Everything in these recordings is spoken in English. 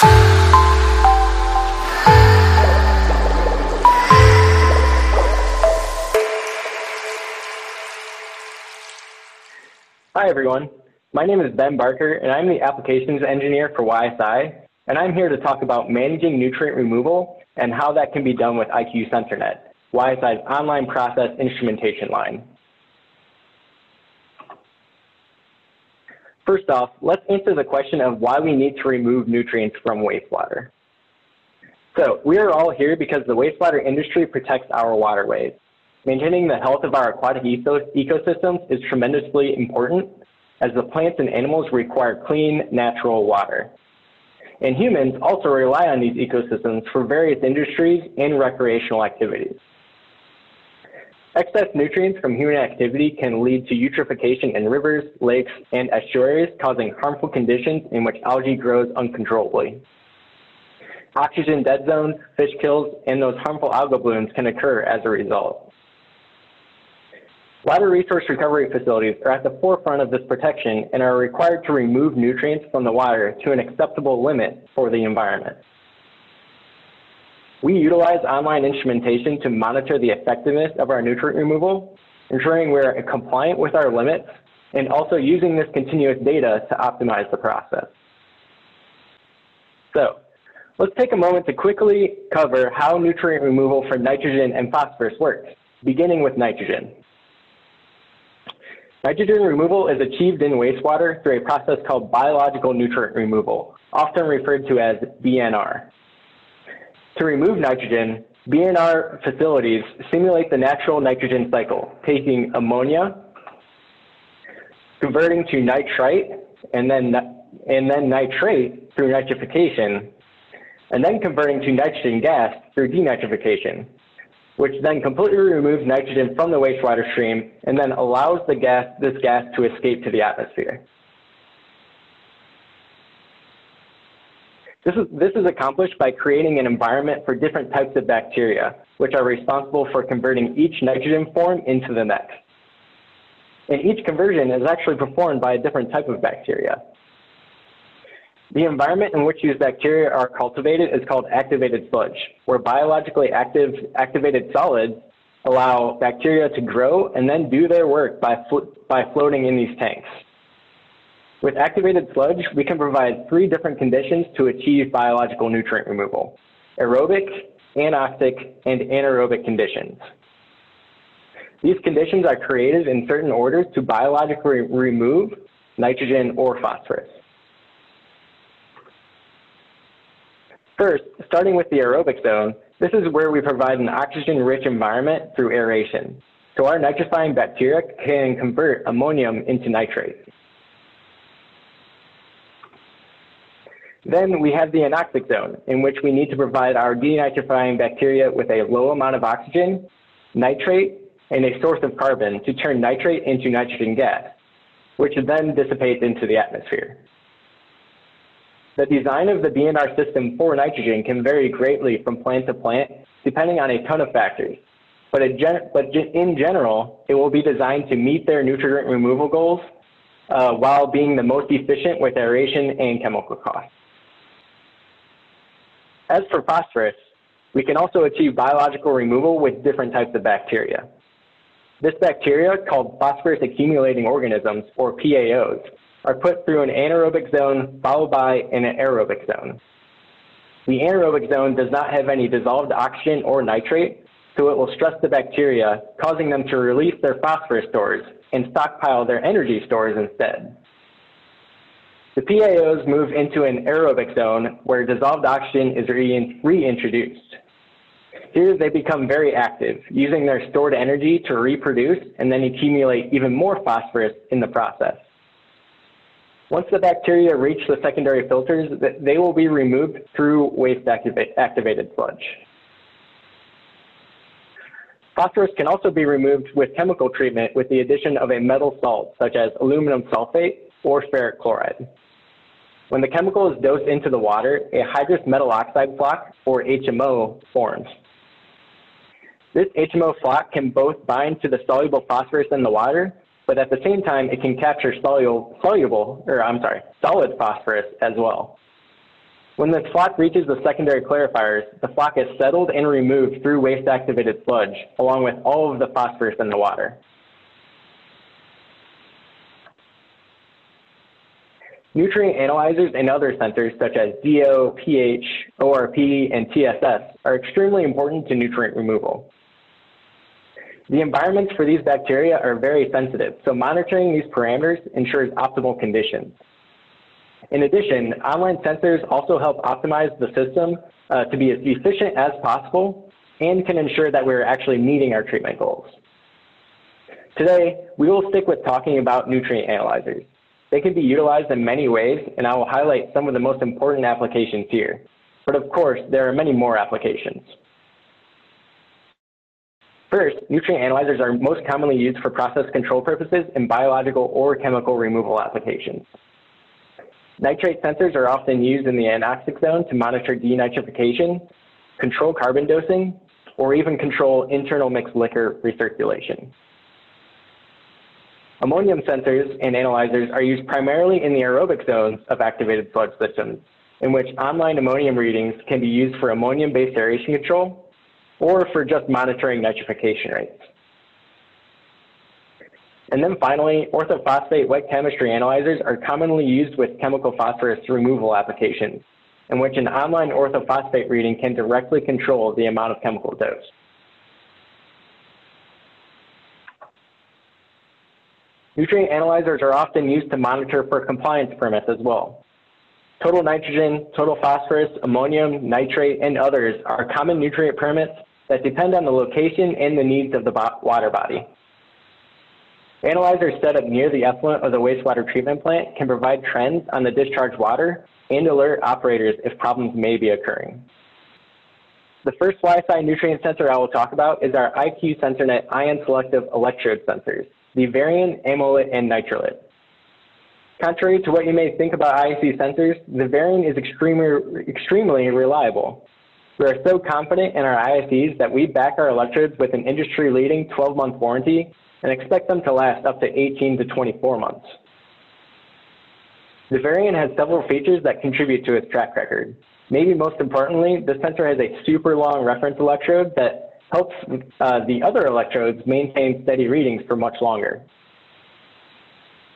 Hi, everyone. My name is Ben Barker, and I'm the applications engineer for YSI, and I'm here to talk about managing nutrient removal and how that can be done with IQ SensorNet, YSI's online process instrumentation line. First off, let's answer the question of why we need to remove nutrients from wastewater. So we are all here because the wastewater industry protects our waterways. Maintaining the health of our aquatic ecosystems is tremendously important as the plants and animals require clean, natural water. And humans also rely on these ecosystems for various industries and recreational activities. Excess nutrients from human activity can lead to eutrophication in rivers, lakes, and estuaries, causing harmful conditions in which algae grows uncontrollably. Oxygen dead zones, fish kills, and those harmful algal blooms can occur as a result. Water resource recovery facilities are at the forefront of this protection and are required to remove nutrients from the water to an acceptable limit for the environment. We utilize online instrumentation to monitor the effectiveness of our nutrient removal, ensuring we're compliant with our limits, and also using this continuous data to optimize the process. So, let's take a moment to quickly cover how nutrient removal for nitrogen and phosphorus works, beginning with nitrogen. Nitrogen removal is achieved in wastewater through a process called biological nutrient removal, often referred to as BNR. To remove nitrogen, BNR facilities simulate the natural nitrogen cycle, taking ammonia, converting to nitrite, and then, and then nitrate through nitrification, and then converting to nitrogen gas through denitrification which then completely removes nitrogen from the wastewater stream and then allows the gas, this gas to escape to the atmosphere. This is, this is accomplished by creating an environment for different types of bacteria, which are responsible for converting each nitrogen form into the next. And each conversion is actually performed by a different type of bacteria. The environment in which these bacteria are cultivated is called activated sludge, where biologically active activated solids allow bacteria to grow and then do their work by, by floating in these tanks. With activated sludge, we can provide three different conditions to achieve biological nutrient removal, aerobic, anoxic, and anaerobic conditions. These conditions are created in certain orders to biologically remove nitrogen or phosphorus. First, starting with the aerobic zone, this is where we provide an oxygen-rich environment through aeration. So our nitrifying bacteria can convert ammonium into nitrate. Then we have the anoxic zone, in which we need to provide our denitrifying bacteria with a low amount of oxygen, nitrate, and a source of carbon to turn nitrate into nitrogen gas, which then dissipates into the atmosphere. The design of the BNR system for nitrogen can vary greatly from plant to plant, depending on a ton of factors. But, gen but in general, it will be designed to meet their nutrient removal goals uh, while being the most efficient with aeration and chemical costs. As for phosphorus, we can also achieve biological removal with different types of bacteria. This bacteria, called phosphorus accumulating organisms, or PAOs, are put through an anaerobic zone followed by an aerobic zone. The anaerobic zone does not have any dissolved oxygen or nitrate, so it will stress the bacteria, causing them to release their phosphorus stores and stockpile their energy stores instead. The PAOs move into an aerobic zone where dissolved oxygen is reintroduced. Here they become very active, using their stored energy to reproduce and then accumulate even more phosphorus in the process. Once the bacteria reach the secondary filters, they will be removed through waste activated sludge. Phosphorus can also be removed with chemical treatment with the addition of a metal salt, such as aluminum sulfate or ferric chloride. When the chemical is dosed into the water, a hydrous metal oxide floc, or HMO, forms. This HMO floc can both bind to the soluble phosphorus in the water but at the same time, it can capture soluble, soluble or I'm sorry, solid phosphorus as well. When the floc reaches the secondary clarifiers, the floc is settled and removed through waste-activated sludge, along with all of the phosphorus in the water. Nutrient analyzers and other sensors such as DO, pH, ORP, and TSS are extremely important to nutrient removal. The environments for these bacteria are very sensitive, so monitoring these parameters ensures optimal conditions. In addition, online sensors also help optimize the system uh, to be as efficient as possible and can ensure that we're actually meeting our treatment goals. Today, we will stick with talking about nutrient analyzers. They can be utilized in many ways, and I will highlight some of the most important applications here. But of course, there are many more applications. First, nutrient analyzers are most commonly used for process control purposes in biological or chemical removal applications. Nitrate sensors are often used in the anoxic zone to monitor denitrification, control carbon dosing, or even control internal mixed liquor recirculation. Ammonium sensors and analyzers are used primarily in the aerobic zones of activated sludge systems, in which online ammonium readings can be used for ammonium-based aeration control or for just monitoring nitrification rates. And then finally, orthophosphate wet chemistry analyzers are commonly used with chemical phosphorus removal applications, in which an online orthophosphate reading can directly control the amount of chemical dose. Nutrient analyzers are often used to monitor for compliance permits as well. Total nitrogen, total phosphorus, ammonium, nitrate, and others are common nutrient permits that depend on the location and the needs of the water body. Analyzers set up near the effluent of the wastewater treatment plant can provide trends on the discharged water and alert operators if problems may be occurring. The first Wi-Fi nutrient sensor I will talk about is our IQ SensorNet ion selective electrode sensors, the VARiON, AmmoLyt, and NitraLyt. Contrary to what you may think about ISE sensors, the VARiON is extremely, extremely reliable. We are so confident in our ISEs that we back our electrodes with an industry-leading 12-month warranty and expect them to last up to 18 to 24 months. The VARiON has several features that contribute to its track record. Maybe most importantly, the sensor has a super long reference electrode that helps uh, the other electrodes maintain steady readings for much longer.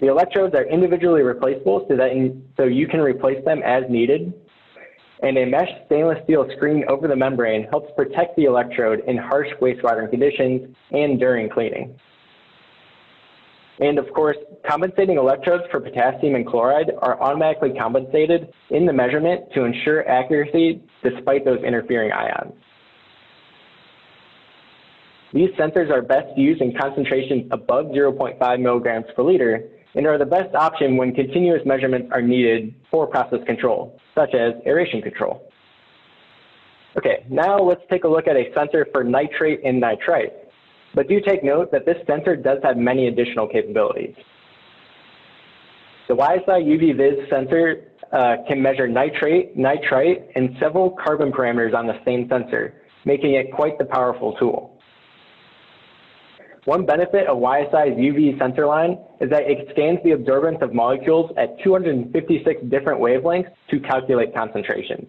The electrodes are individually replaceable so that in, so you can replace them as needed and a mesh stainless steel screen over the membrane helps protect the electrode in harsh wastewater conditions and during cleaning. And of course, compensating electrodes for potassium and chloride are automatically compensated in the measurement to ensure accuracy despite those interfering ions. These sensors are best used in concentrations above 0.5 milligrams per liter and are the best option when continuous measurements are needed for process control, such as aeration control. Okay, now let's take a look at a sensor for nitrate and nitrite. But do take note that this sensor does have many additional capabilities. The YSI UV-Vis sensor uh, can measure nitrate, nitrite, and several carbon parameters on the same sensor, making it quite the powerful tool. One benefit of YSI's UV sensor line is that it scans the absorbance of molecules at 256 different wavelengths to calculate concentrations.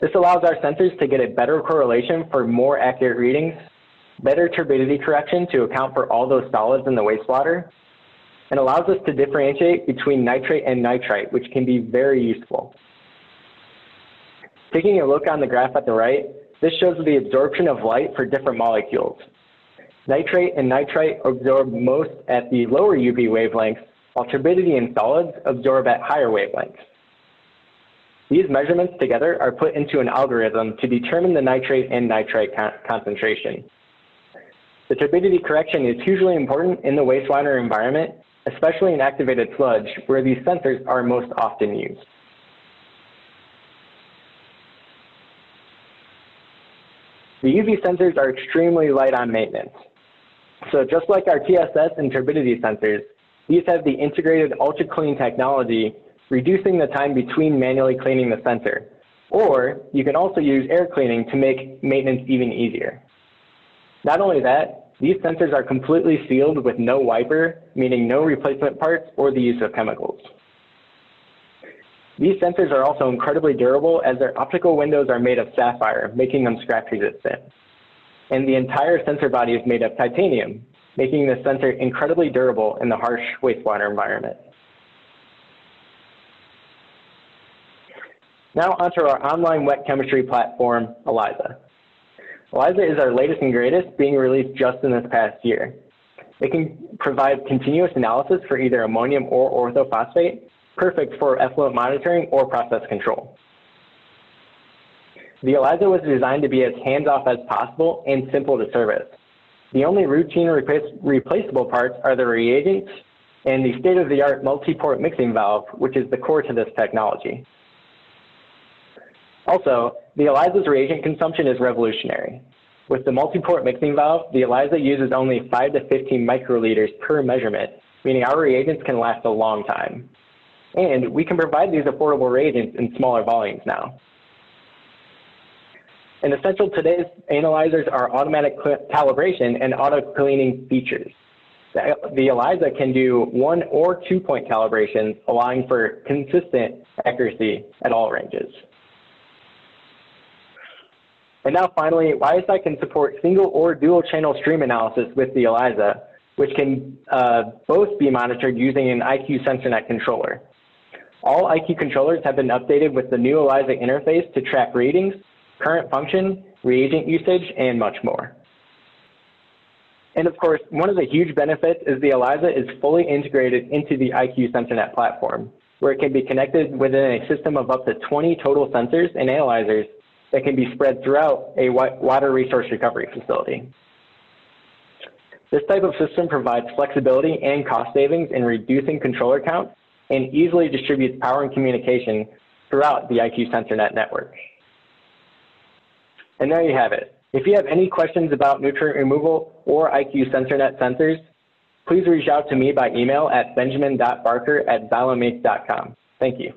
This allows our sensors to get a better correlation for more accurate readings, better turbidity correction to account for all those solids in the wastewater, and allows us to differentiate between nitrate and nitrite, which can be very useful. Taking a look on the graph at the right, this shows the absorption of light for different molecules. Nitrate and nitrite absorb most at the lower UV wavelengths, while turbidity and solids absorb at higher wavelengths. These measurements together are put into an algorithm to determine the nitrate and nitrite con concentration. The turbidity correction is hugely important in the wastewater environment, especially in activated sludge, where these sensors are most often used. The UV sensors are extremely light on maintenance. So just like our TSS and turbidity sensors, these have the integrated ultra clean technology, reducing the time between manually cleaning the sensor. Or you can also use air cleaning to make maintenance even easier. Not only that, these sensors are completely sealed with no wiper, meaning no replacement parts or the use of chemicals. These sensors are also incredibly durable as their optical windows are made of sapphire, making them scratch resistant. And the entire sensor body is made of titanium, making the sensor incredibly durable in the harsh wastewater environment. Now onto our online wet chemistry platform, Alyza. Alyza is our latest and greatest, being released just in this past year. It can provide continuous analysis for either ammonium or orthophosphate, perfect for effluent monitoring or process control. The Alyza was designed to be as hands-off as possible and simple to service. The only routine replace replaceable parts are the reagents and the state-of-the-art multi-port mixing valve, which is the core to this technology. Also, the Alyza's reagent consumption is revolutionary. With the multi-port mixing valve, the Alyza uses only 5 to 15 microliters per measurement, meaning our reagents can last a long time. And we can provide these affordable reagents in smaller volumes now. And essential to today's analyzers are automatic calibration and auto cleaning features. The, the Alyza can do one or two point calibrations, allowing for consistent accuracy at all ranges. And now finally, YSI can support single or dual channel stream analysis with the Alyza, which can uh, both be monitored using an IQ SensorNet controller. All IQ controllers have been updated with the new Alyza interface to track readings, current function, reagent usage, and much more. And of course, one of the huge benefits is the Alyza is fully integrated into the IQ SensorNet platform, where it can be connected within a system of up to 20 total sensors and analyzers that can be spread throughout a water resource recovery facility. This type of system provides flexibility and cost savings in reducing controller count and easily distributes power and communication throughout the IQ SensorNet network. And there you have it. If you have any questions about nutrient removal or IQ SensorNet sensors, please reach out to me by email at benjamin.barker at. Thank you.